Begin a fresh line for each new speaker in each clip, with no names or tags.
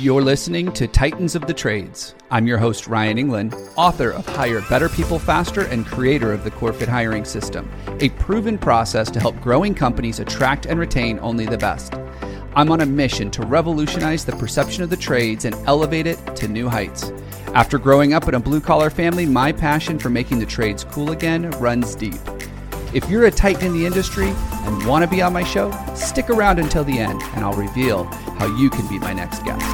You're listening to Titans of the Trades. I'm your host, Ryan England, author of Hire Better People Faster and creator of the CoreFit Hiring System, a proven process to help growing companies attract and retain only the best. I'm on a mission to revolutionize the perception of the trades and elevate it to new heights. After growing up in a blue collar family, my passion for making the trades cool again runs deep. If you're a titan in the industry and want to be on my show, stick around until the end and I'll reveal how you can be my next guest.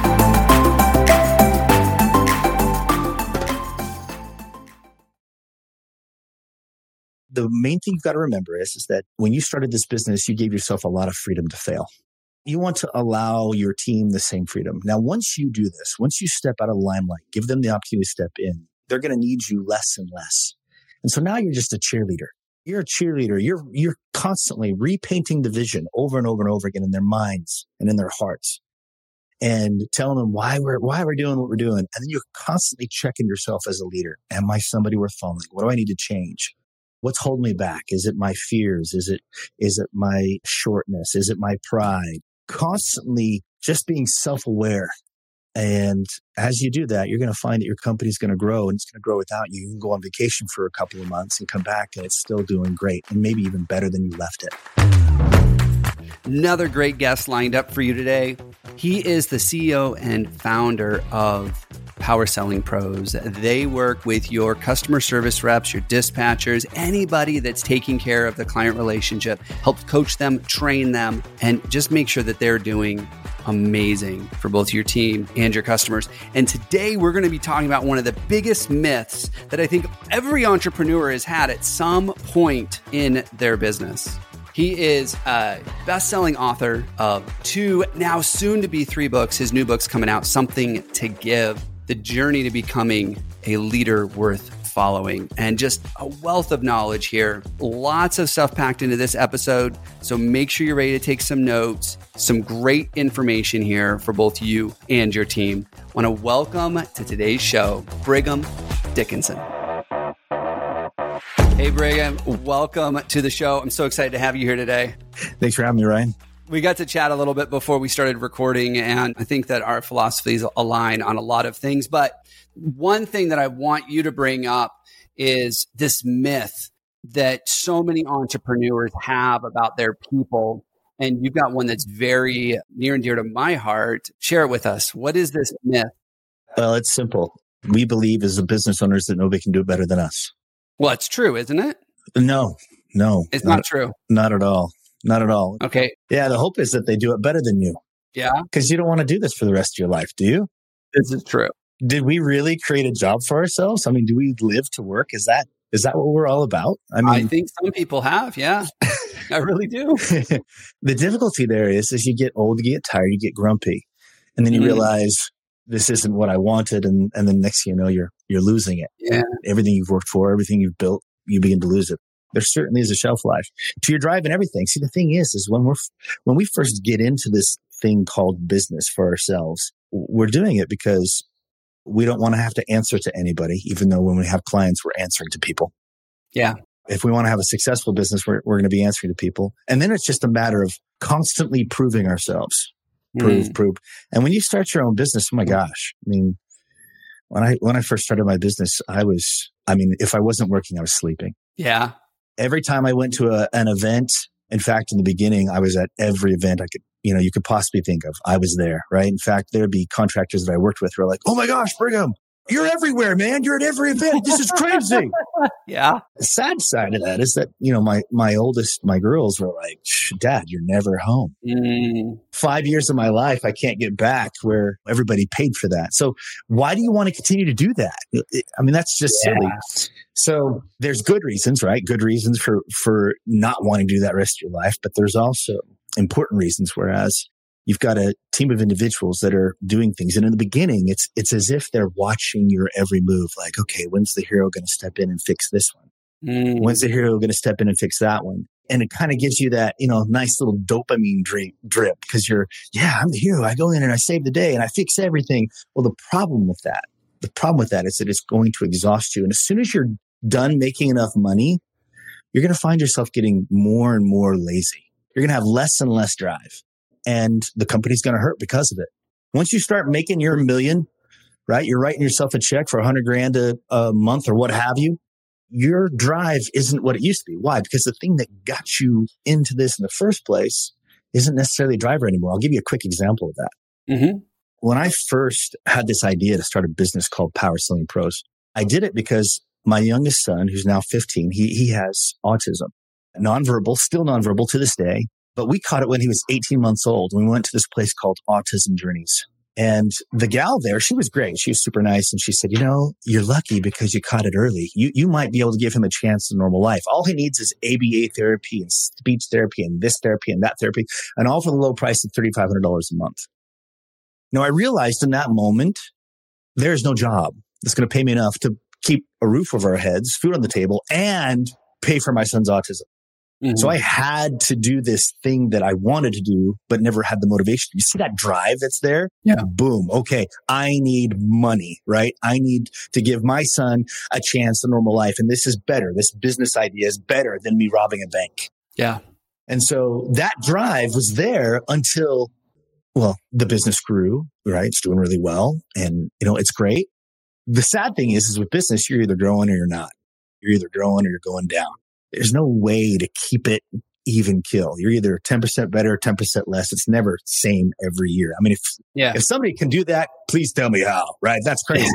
The main thing you've got to remember is, is that when you started this business, you gave yourself a lot of freedom to fail. You want to allow your team the same freedom. Now, once you do this, once you step out of the limelight, give them the opportunity to step in, they're going to need you less and less. And so now you're just a cheerleader you're a cheerleader. You're, you're constantly repainting the vision over and over and over again in their minds and in their hearts and telling them why we're, why we're doing what we're doing. And then you're constantly checking yourself as a leader. Am I somebody worth following? What do I need to change? What's holding me back? Is it my fears? Is it, is it my shortness? Is it my pride? Constantly just being self aware and as you do that, you're going to find that your company's going to grow and it's going to grow without you. You can go on vacation for a couple of months and come back and it's still doing great and maybe even better than you left it.
Another great guest lined up for you today. He is the CEO and founder of Power Selling Pros. They work with your customer service reps, your dispatchers, anybody that's taking care of the client relationship, help coach them, train them, and just make sure that they're doing amazing for both your team and your customers. And today we're going to be talking about one of the biggest myths that I think every entrepreneur has had at some point in their business. He is a best selling author of two, now soon to be three books. His new book's coming out, Something to Give The Journey to Becoming a Leader Worth following and just a wealth of knowledge here. Lots of stuff packed into this episode. So make sure you're ready to take some notes, some great information here for both you and your team. I want to welcome to today's show, Brigham Dickinson. Hey, Brigham, welcome to the show. I'm so excited to have you here today.
Thanks for having me, Ryan.
We got to chat a little bit before we started recording, and I think that our philosophies align on a lot of things. But one thing that I want you to bring up is this myth that so many entrepreneurs have about their people. And you've got one that's very near and dear to my heart. Share it with us. What is this myth?
Well, it's simple. We believe as the business owners that nobody can do it better than us.
Well, it's true, isn't it?
No, no.
It's not, not true.
Not at all. Not at all.
Okay.
Yeah. The hope is that they do it better than you.
Yeah.
Because you don't want to do this for the rest of your life, do you?
This is true
did we really create a job for ourselves? I mean, do we live to work? Is that is that what we're all about?
I mean, I think some people have. Yeah, I really do.
the difficulty there is, as you get old, you get tired, you get grumpy, and then you mm. realize this isn't what I wanted, and and then next thing you know, you're you're losing it.
Yeah,
everything you've worked for, everything you've built, you begin to lose it. There certainly is a shelf life to your drive and everything. See, the thing is, is when we're when we first get into this thing called business for ourselves, we're doing it because we don't want to have to answer to anybody, even though when we have clients, we're answering to people.
Yeah.
If we want to have a successful business, we're, we're going to be answering to people. And then it's just a matter of constantly proving ourselves. Prove, mm. prove. And when you start your own business, oh my gosh. I mean, when I, when I first started my business, I was, I mean, if I wasn't working, I was sleeping.
Yeah.
Every time I went to a, an event, in fact, in the beginning, I was at every event I could you know, you could possibly think of. I was there, right? In fact, there'd be contractors that I worked with who are like, Oh my gosh, Brigham, you're everywhere, man. You're at every event. This is crazy.
yeah.
The sad side of that is that, you know, my, my oldest, my girls were like, dad, you're never home. Mm. Five years of my life, I can't get back where everybody paid for that. So why do you want to continue to do that? I mean, that's just yeah. silly. So there's good reasons, right? Good reasons for, for not wanting to do that rest of your life. But there's also important reasons. Whereas you've got a team of individuals that are doing things. And in the beginning, it's, it's as if they're watching your every move. Like, okay, when's the hero going to step in and fix this one? Mm. When's the hero going to step in and fix that one? And it kind of gives you that, you know, nice little dopamine drip, drip because you're, yeah, I'm the hero. I go in and I save the day and I fix everything. Well, the problem with that, the problem with that is that it's going to exhaust you. And as soon as you're done making enough money, you're going to find yourself getting more and more lazy you're going to have less and less drive and the company's going to hurt because of it. Once you start making your million, right? You're writing yourself a check for a hundred grand a, a month or what have you. Your drive isn't what it used to be. Why? Because the thing that got you into this in the first place isn't necessarily a driver anymore. I'll give you a quick example of that. Mm-hmm. When I first had this idea to start a business called Power Selling Pros, I did it because my youngest son, who's now 15, he, he has autism, nonverbal, still nonverbal to this day. But we caught it when he was 18 months old. We went to this place called Autism Journeys. And the gal there, she was great. She was super nice. And she said, you know, you're lucky because you caught it early. You, you might be able to give him a chance in normal life. All he needs is ABA therapy and speech therapy and this therapy and that therapy and all for the low price of $3,500 a month. Now I realized in that moment, there's no job that's going to pay me enough to keep a roof over our heads, food on the table and pay for my son's autism. Mm-hmm. So I had to do this thing that I wanted to do, but never had the motivation. You see that drive that's there?
Yeah.
Boom. Okay. I need money, right? I need to give my son a chance to normal life. And this is better. This business idea is better than me robbing a bank.
Yeah.
And so that drive was there until, well, the business grew, right? It's doing really well. And, you know, it's great. The sad thing is, is with business, you're either growing or you're not. You're either growing or you're going down there's no way to keep it even kill. You're either 10% better, 10% less. It's never same every year. I mean, if, yeah. if somebody can do that, please tell me how, right? That's crazy.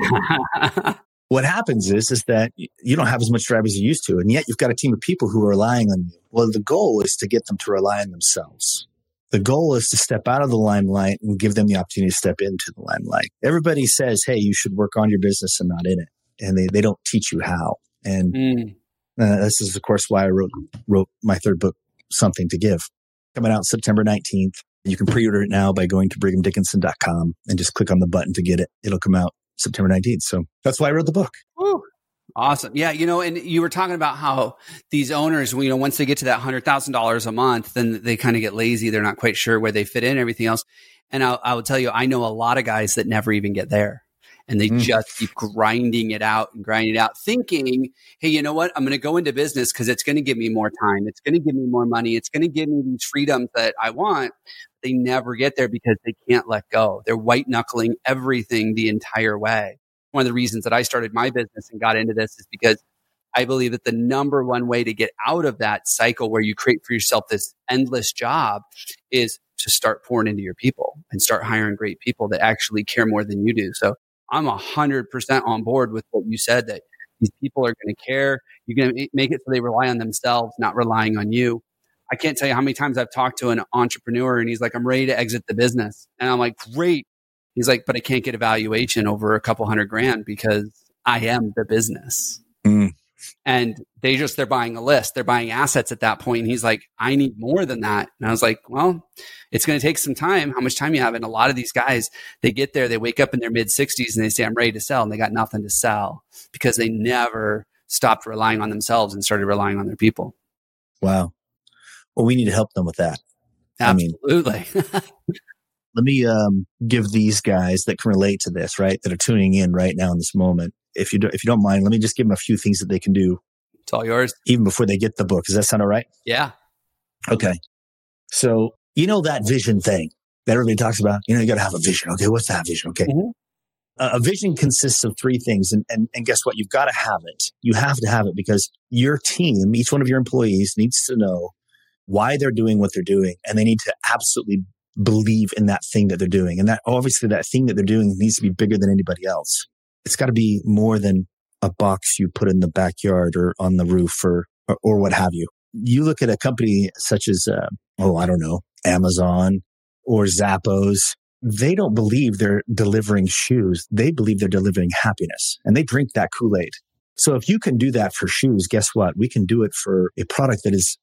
what happens is, is that you don't have as much drive as you used to. And yet you've got a team of people who are relying on you. Well, the goal is to get them to rely on themselves. The goal is to step out of the limelight and give them the opportunity to step into the limelight. Everybody says, Hey, you should work on your business and not in it. And they, they don't teach you how. And mm. Uh, this is, of course, why I wrote wrote my third book, Something to Give, coming out September 19th. You can pre-order it now by going to brighamdickinson.com and just click on the button to get it. It'll come out September 19th. So that's why I wrote the book.
Woo. Awesome. Yeah. You know, and you were talking about how these owners, you know, once they get to that $100,000 a month, then they kind of get lazy. They're not quite sure where they fit in everything else. And I'll, I will tell you, I know a lot of guys that never even get there and they mm. just keep grinding it out and grinding it out, thinking, hey, you know what? I'm going to go into business because it's going to give me more time. It's going to give me more money. It's going to give me these freedoms that I want. They never get there because they can't let go. They're white knuckling everything the entire way. One of the reasons that I started my business and got into this is because I believe that the number one way to get out of that cycle where you create for yourself this endless job is to start pouring into your people and start hiring great people that actually care more than you do. So I'm a hundred percent on board with what you said that these people are going to care. You're going to make it so they rely on themselves, not relying on you. I can't tell you how many times I've talked to an entrepreneur and he's like, I'm ready to exit the business. And I'm like, great. He's like, but I can't get a valuation over a couple hundred grand because I am the business. Mm and they just they're buying a list. They're buying assets at that point. And he's like i need more than that. And i was like well it's going to take some time. How much time you have? And a lot of these guys they get there they wake up in their mid 60s and they say i'm ready to sell and they got nothing to sell because they never stopped relying on themselves and started relying on their people.
Wow. Well we need to help them with that.
Absolutely I mean,
let me um, give these guys that can relate to this right that are tuning in right now in this moment if you don't, if you don't mind, let me just give them a few things that they can do.
It's all yours.
Even before they get the book. Does that sound all right?
Yeah.
Okay. So you know that vision thing that everybody talks about. You know, you got to have a vision. Okay, what's that vision? Okay. Mm-hmm. Uh, a vision consists of three things, and, and and guess what? You've got to have it. You have to have it because your team, each one of your employees, needs to know why they're doing what they're doing, and they need to absolutely believe in that thing that they're doing. And that obviously that thing that they're doing needs to be bigger than anybody else it's got to be more than a box you put in the backyard or on the roof or, or, or what have you. You look at a company such as, uh, oh, I don't know, Amazon or Zappos. They don't believe they're delivering shoes. They believe they're delivering happiness and they drink that Kool-Aid. So if you can do that for shoes, guess what? We can do it for a product that is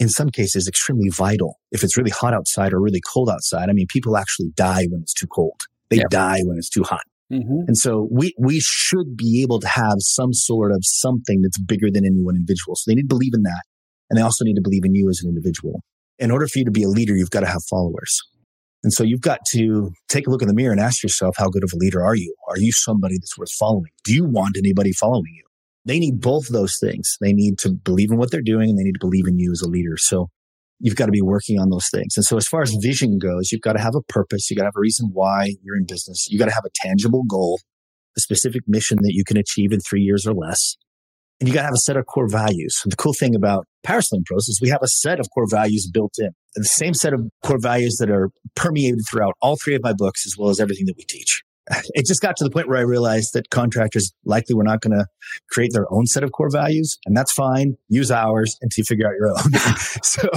in some cases extremely vital. If it's really hot outside or really cold outside, I mean, people actually die when it's too cold. They die when it's too hot. Mm-hmm. And so we, we should be able to have some sort of something that's bigger than any one individual. So they need to believe in that. And they also need to believe in you as an individual. In order for you to be a leader, you've got to have followers. And so you've got to take a look in the mirror and ask yourself, how good of a leader are you? Are you somebody that's worth following? Do you want anybody following you? They need both those things. They need to believe in what they're doing and they need to believe in you as a leader. So you've got to be working on those things. And so as far as vision goes, you've got to have a purpose. You got to have a reason why you're in business. You got to have a tangible goal, a specific mission that you can achieve in three years or less. And you got to have a set of core values. And the cool thing about Power Selling Pros is we have a set of core values built in. The same set of core values that are permeated throughout all three of my books, as well as everything that we teach it just got to the point where I realized that contractors likely were not going to create their own set of core values, and that's fine. Use ours until you figure out your own. so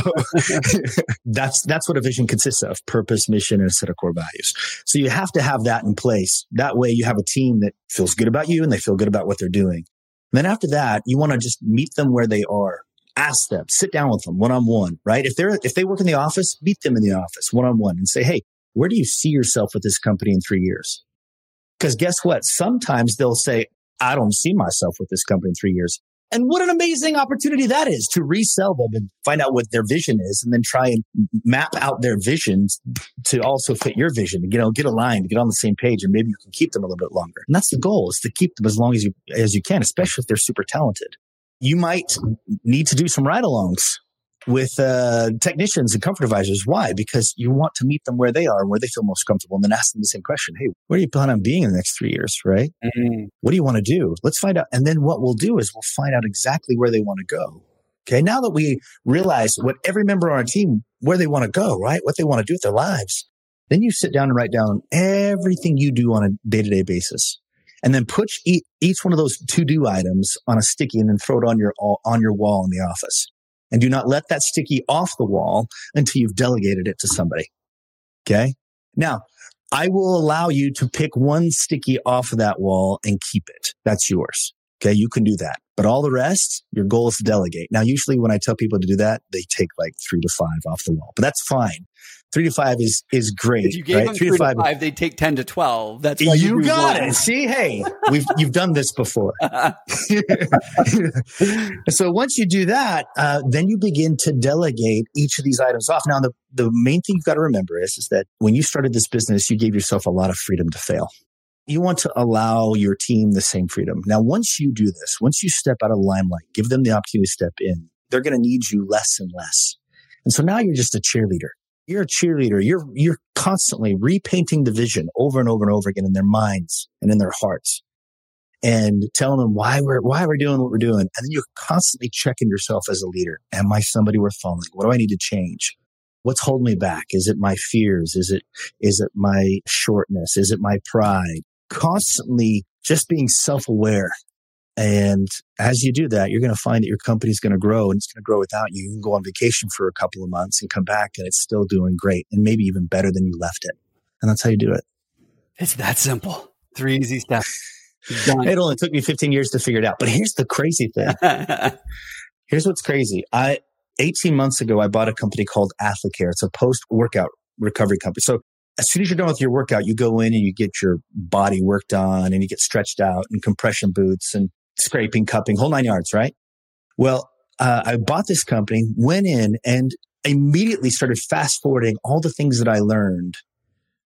that's that's what a vision consists of: purpose, mission, and a set of core values. So you have to have that in place. That way, you have a team that feels good about you and they feel good about what they're doing. And then after that, you want to just meet them where they are. Ask them, sit down with them one on one, right? If they're if they work in the office, meet them in the office one on one and say, "Hey, where do you see yourself with this company in three years? Because guess what? Sometimes they'll say, I don't see myself with this company in three years. And what an amazing opportunity that is to resell them and find out what their vision is and then try and map out their visions to also fit your vision you know, get aligned, get on the same page and maybe you can keep them a little bit longer. And that's the goal is to keep them as long as you, as you can, especially if they're super talented. You might need to do some ride alongs with uh, technicians and comfort advisors. Why? Because you want to meet them where they are and where they feel most comfortable and then ask them the same question. Hey, where do you plan on being in the next three years? Right? Mm-hmm. What do you want to do? Let's find out. And then what we'll do is we'll find out exactly where they want to go. Okay. Now that we realize what every member on our team, where they want to go, right? What they want to do with their lives. Then you sit down and write down everything you do on a day to day basis and then put each one of those to do items on a sticky and then throw it on your, on your wall in the office and do not let that sticky off the wall until you've delegated it to somebody. Okay. Now I will allow you to pick one sticky off of that wall and keep it. That's yours. Okay. You can do that. But all the rest, your goal is to delegate. Now, usually when I tell people to do that, they take like three to five off the wall, but that's fine. Three to five is is great.
If you gave right? them three, three to, five, five, they take ten to twelve. That's
you, you got one. it. See, hey, we've you've done this before. so once you do that, uh, then you begin to delegate each of these items off. Now, the the main thing you've got to remember is is that when you started this business, you gave yourself a lot of freedom to fail you want to allow your team the same freedom. Now, once you do this, once you step out of the limelight, give them the opportunity to step in, they're going to need you less and less. And so now you're just a cheerleader. You're a cheerleader. You're, you're constantly repainting the vision over and over and over again in their minds and in their hearts and telling them why we're, why we're doing what we're doing. And then you're constantly checking yourself as a leader. Am I somebody worth following? What do I need to change? What's holding me back? Is it my fears? Is it, is it my shortness? Is it my pride? Constantly just being self aware. And as you do that, you're going to find that your company's going to grow and it's going to grow without you. You can go on vacation for a couple of months and come back and it's still doing great and maybe even better than you left it. And that's how you do it.
It's that simple. Three easy steps.
It only took me 15 years to figure it out. But here's the crazy thing. here's what's crazy. I, 18 months ago, I bought a company called AthleCare. It's a post workout recovery company. So as soon as you're done with your workout, you go in and you get your body worked on and you get stretched out and compression boots and scraping, cupping, whole nine yards, right? Well, uh, I bought this company, went in and immediately started fast forwarding all the things that I learned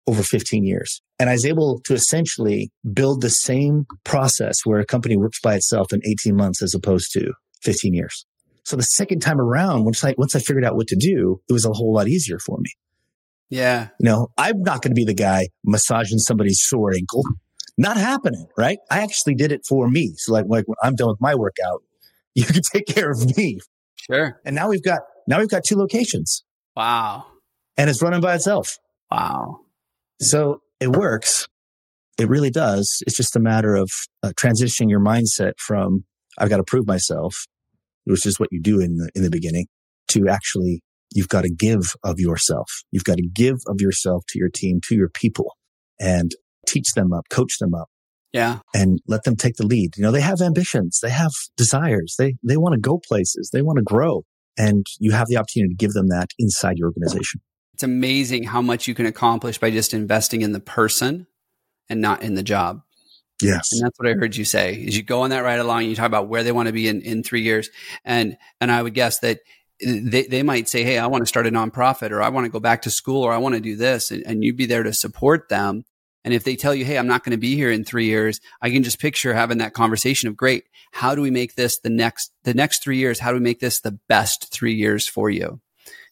over 15 years. And I was able to essentially build the same process where a company works by itself in 18 months as opposed to 15 years. So the second time around, once I, once I figured out what to do, it was a whole lot easier for me.
Yeah.
You know, I'm not going to be the guy massaging somebody's sore ankle. Not happening, right? I actually did it for me. So like, like when I'm done with my workout, you can take care of me.
Sure.
And now we've got, now we've got two locations.
Wow.
And it's running by itself.
Wow.
So it works. It really does. It's just a matter of uh, transitioning your mindset from I've got to prove myself, which is what you do in the, in the beginning to actually You've got to give of yourself. You've got to give of yourself to your team, to your people and teach them up, coach them up.
Yeah.
And let them take the lead. You know, they have ambitions. They have desires. They, they want to go places. They want to grow. And you have the opportunity to give them that inside your organization.
It's amazing how much you can accomplish by just investing in the person and not in the job.
Yes.
And that's what I heard you say is you go on that ride along, you talk about where they want to be in, in three years. And, and I would guess that they, they might say, Hey, I want to start a nonprofit or I want to go back to school or I want to do this. And, and you'd be there to support them. And if they tell you, Hey, I'm not going to be here in three years, I can just picture having that conversation of great. How do we make this the next, the next three years? How do we make this the best three years for you?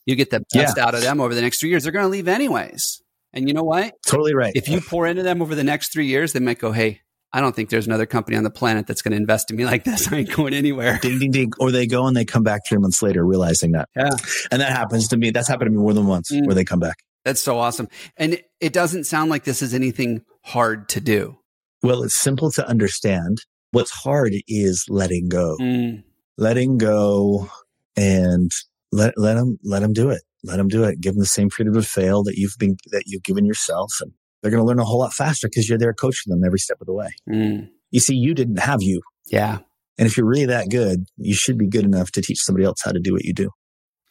You get the best yeah. out of them over the next three years. They're going to leave anyways. And you know what?
Totally right.
If you pour into them over the next three years, they might go, Hey, I don't think there's another company on the planet that's going to invest in me like this. I ain't going anywhere.
Ding, ding, ding. Or they go and they come back three months later realizing that.
Yeah.
And that happens to me. That's happened to me more than once mm. where they come back.
That's so awesome. And it doesn't sound like this is anything hard to do.
Well, it's simple to understand. What's hard is letting go. Mm. Letting go and let, let them, let them do it. Let them do it. Give them the same freedom to fail that you've been, that you've given yourself. And they're going to learn a whole lot faster because you're there coaching them every step of the way. Mm. You see, you didn't have you.
Yeah.
And if you're really that good, you should be good enough to teach somebody else how to do what you do.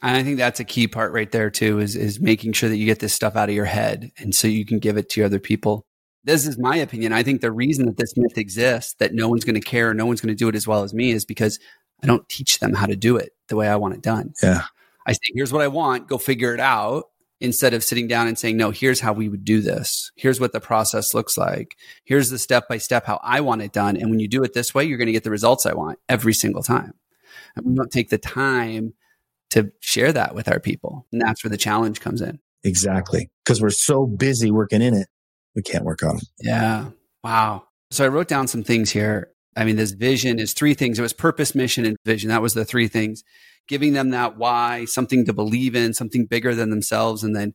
And I think that's a key part right there too, is, is making sure that you get this stuff out of your head. And so you can give it to other people. This is my opinion. I think the reason that this myth exists, that no one's going to care, no one's going to do it as well as me is because I don't teach them how to do it the way I want it done.
Yeah.
I say, here's what I want, go figure it out instead of sitting down and saying, no, here's how we would do this. Here's what the process looks like. Here's the step by step how I want it done. And when you do it this way, you're going to get the results I want every single time. And we don't take the time to share that with our people. And that's where the challenge comes in.
Exactly. Because we're so busy working in it, we can't work on it.
Yeah. Wow. So I wrote down some things here. I mean, this vision is three things. It was purpose, mission, and vision. That was the three things giving them that why, something to believe in, something bigger than themselves, and then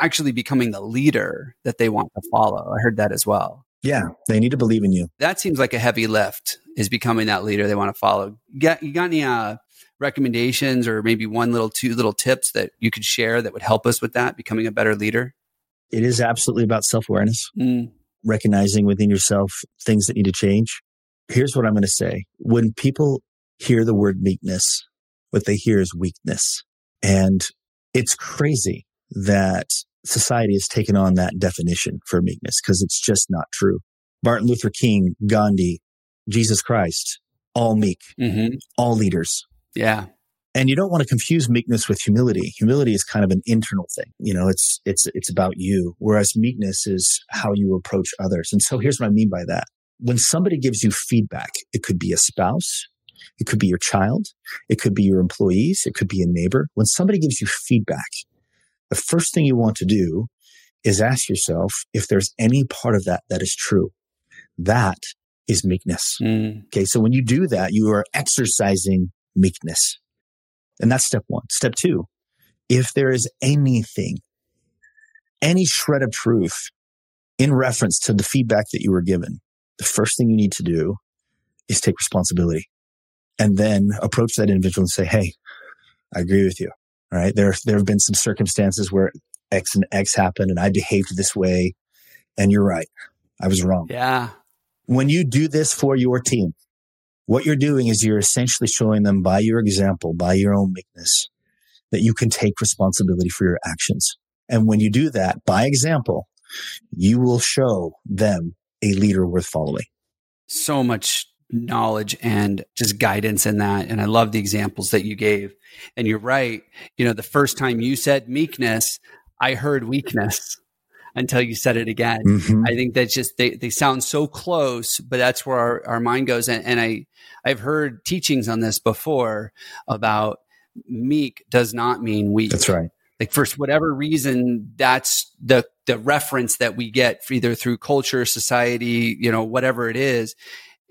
actually becoming the leader that they want to follow. I heard that as well.
Yeah, they need to believe in you.
That seems like a heavy lift is becoming that leader they want to follow. You got, you got any uh, recommendations or maybe one little, two little tips that you could share that would help us with that, becoming a better leader?
It is absolutely about self awareness, mm. recognizing within yourself things that need to change. Here's what I'm going to say. When people hear the word meekness, what they hear is weakness. And it's crazy that society has taken on that definition for meekness because it's just not true. Martin Luther King, Gandhi, Jesus Christ, all meek, mm-hmm. all leaders.
Yeah.
And you don't want to confuse meekness with humility. Humility is kind of an internal thing. You know, it's, it's, it's about you. Whereas meekness is how you approach others. And so here's what I mean by that. When somebody gives you feedback, it could be a spouse. It could be your child. It could be your employees. It could be a neighbor. When somebody gives you feedback, the first thing you want to do is ask yourself if there's any part of that that is true. That is meekness. Mm. Okay. So when you do that, you are exercising meekness. And that's step one. Step two, if there is anything, any shred of truth in reference to the feedback that you were given, the first thing you need to do is take responsibility and then approach that individual and say, Hey, I agree with you. All right. There, there have been some circumstances where X and X happened and I behaved this way. And you're right. I was wrong.
Yeah.
When you do this for your team, what you're doing is you're essentially showing them by your example, by your own meekness, that you can take responsibility for your actions. And when you do that by example, you will show them a leader worth following.
So much knowledge and just guidance in that. And I love the examples that you gave. And you're right. You know, the first time you said meekness, I heard weakness until you said it again. Mm-hmm. I think that's just, they, they sound so close, but that's where our, our mind goes. And, and I, I've heard teachings on this before about meek does not mean weak.
That's right.
Like for whatever reason, that's the, the reference that we get either through culture, society, you know, whatever it is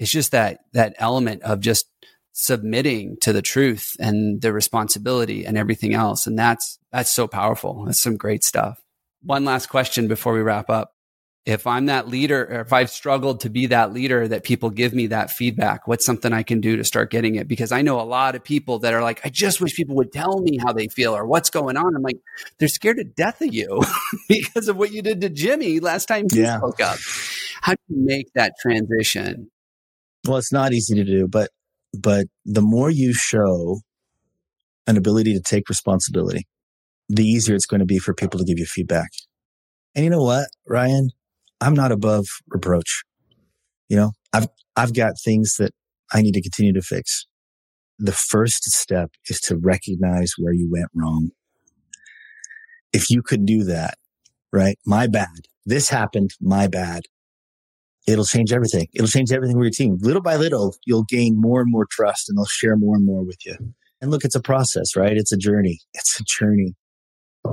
it's just that that element of just submitting to the truth and the responsibility and everything else. And that's that's so powerful. That's some great stuff. One last question before we wrap up. If i'm that leader or if i've struggled to be that leader that people give me that feedback what's something i can do to start getting it? Because i know a lot of people that are like i just wish people would tell me how they feel or what's going on. I'm like they're scared to death of you because of what you did to jimmy last time he yeah. spoke up. How do you make that transition
well, it's not easy to do, but but the more you show an ability to take responsibility, the easier it's going to be for people to give you feedback. And you know what, Ryan? I'm not above reproach. You know, I've I've got things that I need to continue to fix. The first step is to recognize where you went wrong. If you could do that, right? My bad. This happened. My bad it'll change everything. It'll change everything with your team. Little by little, you'll gain more and more trust and they'll share more and more with you. And look, it's a process, right? It's a journey. It's a journey.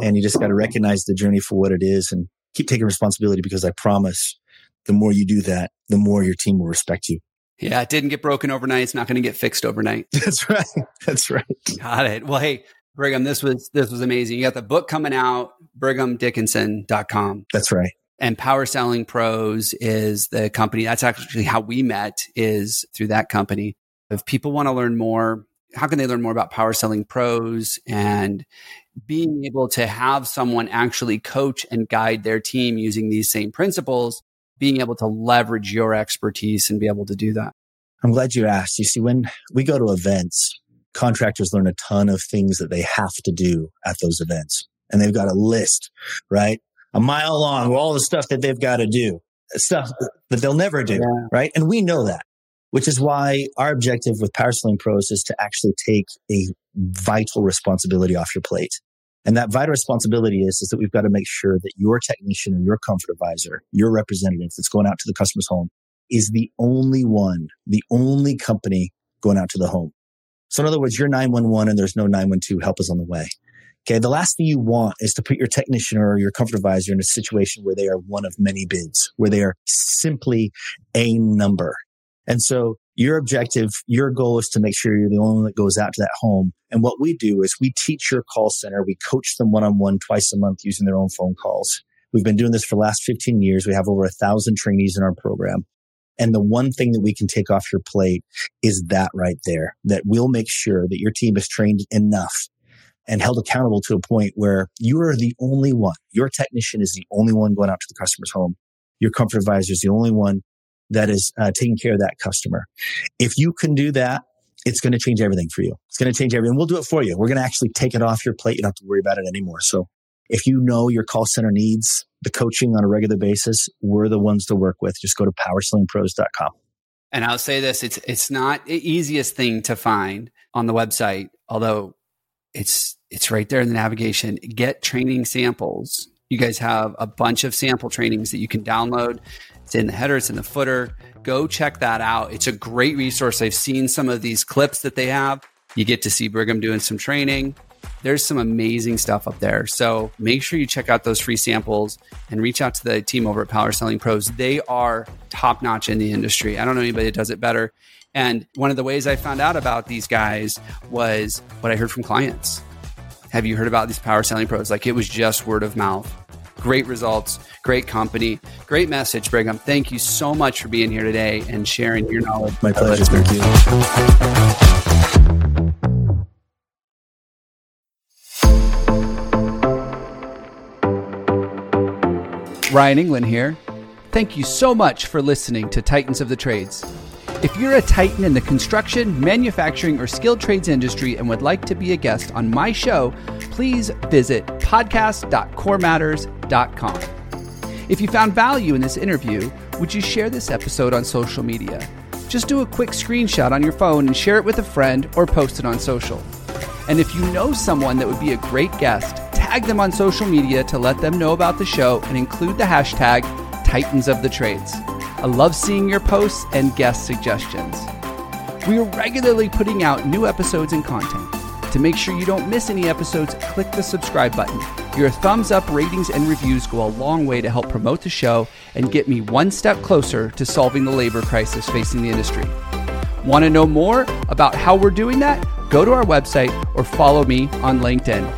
And you just got to recognize the journey for what it is and keep taking responsibility because I promise the more you do that, the more your team will respect you.
Yeah, it didn't get broken overnight. It's not going to get fixed overnight.
That's right. That's right.
Got it. Well, hey, Brigham, this was this was amazing. You got the book coming out, brighamdickinson.com.
That's right.
And Power Selling Pros is the company. That's actually how we met is through that company. If people want to learn more, how can they learn more about Power Selling Pros and being able to have someone actually coach and guide their team using these same principles, being able to leverage your expertise and be able to do that?
I'm glad you asked. You see, when we go to events, contractors learn a ton of things that they have to do at those events. And they've got a list, right? A mile long, all the stuff that they've got to do, stuff that they'll never do, yeah. right? And we know that, which is why our objective with Power Selling Pros is to actually take a vital responsibility off your plate. And that vital responsibility is, is that we've got to make sure that your technician or your comfort advisor, your representative that's going out to the customer's home is the only one, the only company going out to the home. So in other words, you're 911 and there's no 912 help is on the way. Okay. The last thing you want is to put your technician or your comfort advisor in a situation where they are one of many bids, where they are simply a number. And so your objective, your goal is to make sure you're the only one that goes out to that home. And what we do is we teach your call center. We coach them one on one twice a month using their own phone calls. We've been doing this for the last 15 years. We have over a thousand trainees in our program. And the one thing that we can take off your plate is that right there, that we'll make sure that your team is trained enough and held accountable to a point where you are the only one. Your technician is the only one going out to the customer's home. Your comfort advisor is the only one that is uh, taking care of that customer. If you can do that, it's going to change everything for you. It's going to change everything. We'll do it for you. We're going to actually take it off your plate. You don't have to worry about it anymore. So if you know your call center needs the coaching on a regular basis, we're the ones to work with. Just go to powersellingpros.com.
And I'll say this, it's it's not the easiest thing to find on the website, although it's it's right there in the navigation. Get training samples. You guys have a bunch of sample trainings that you can download. It's in the header, it's in the footer. Go check that out. It's a great resource. I've seen some of these clips that they have. You get to see Brigham doing some training there's some amazing stuff up there. So make sure you check out those free samples and reach out to the team over at Power Selling Pros. They are top notch in the industry. I don't know anybody that does it better. And one of the ways I found out about these guys was what I heard from clients. Have you heard about these Power Selling Pros? Like it was just word of mouth. Great results, great company, great message, Brigham. Thank you so much for being here today and sharing your knowledge.
My pleasure. Thank you.
Ryan England here. Thank you so much for listening to Titans of the Trades. If you're a titan in the construction, manufacturing, or skilled trades industry and would like to be a guest on my show, please visit podcast.corematters.com. If you found value in this interview, would you share this episode on social media? Just do a quick screenshot on your phone and share it with a friend or post it on social. And if you know someone that would be a great guest, tag them on social media to let them know about the show and include the hashtag Titans of the Trades. I love seeing your posts and guest suggestions. We are regularly putting out new episodes and content. To make sure you don't miss any episodes, click the subscribe button. Your thumbs up, ratings, and reviews go a long way to help promote the show and get me one step closer to solving the labor crisis facing the industry. Want to know more about how we're doing that? Go to our website or follow me on LinkedIn.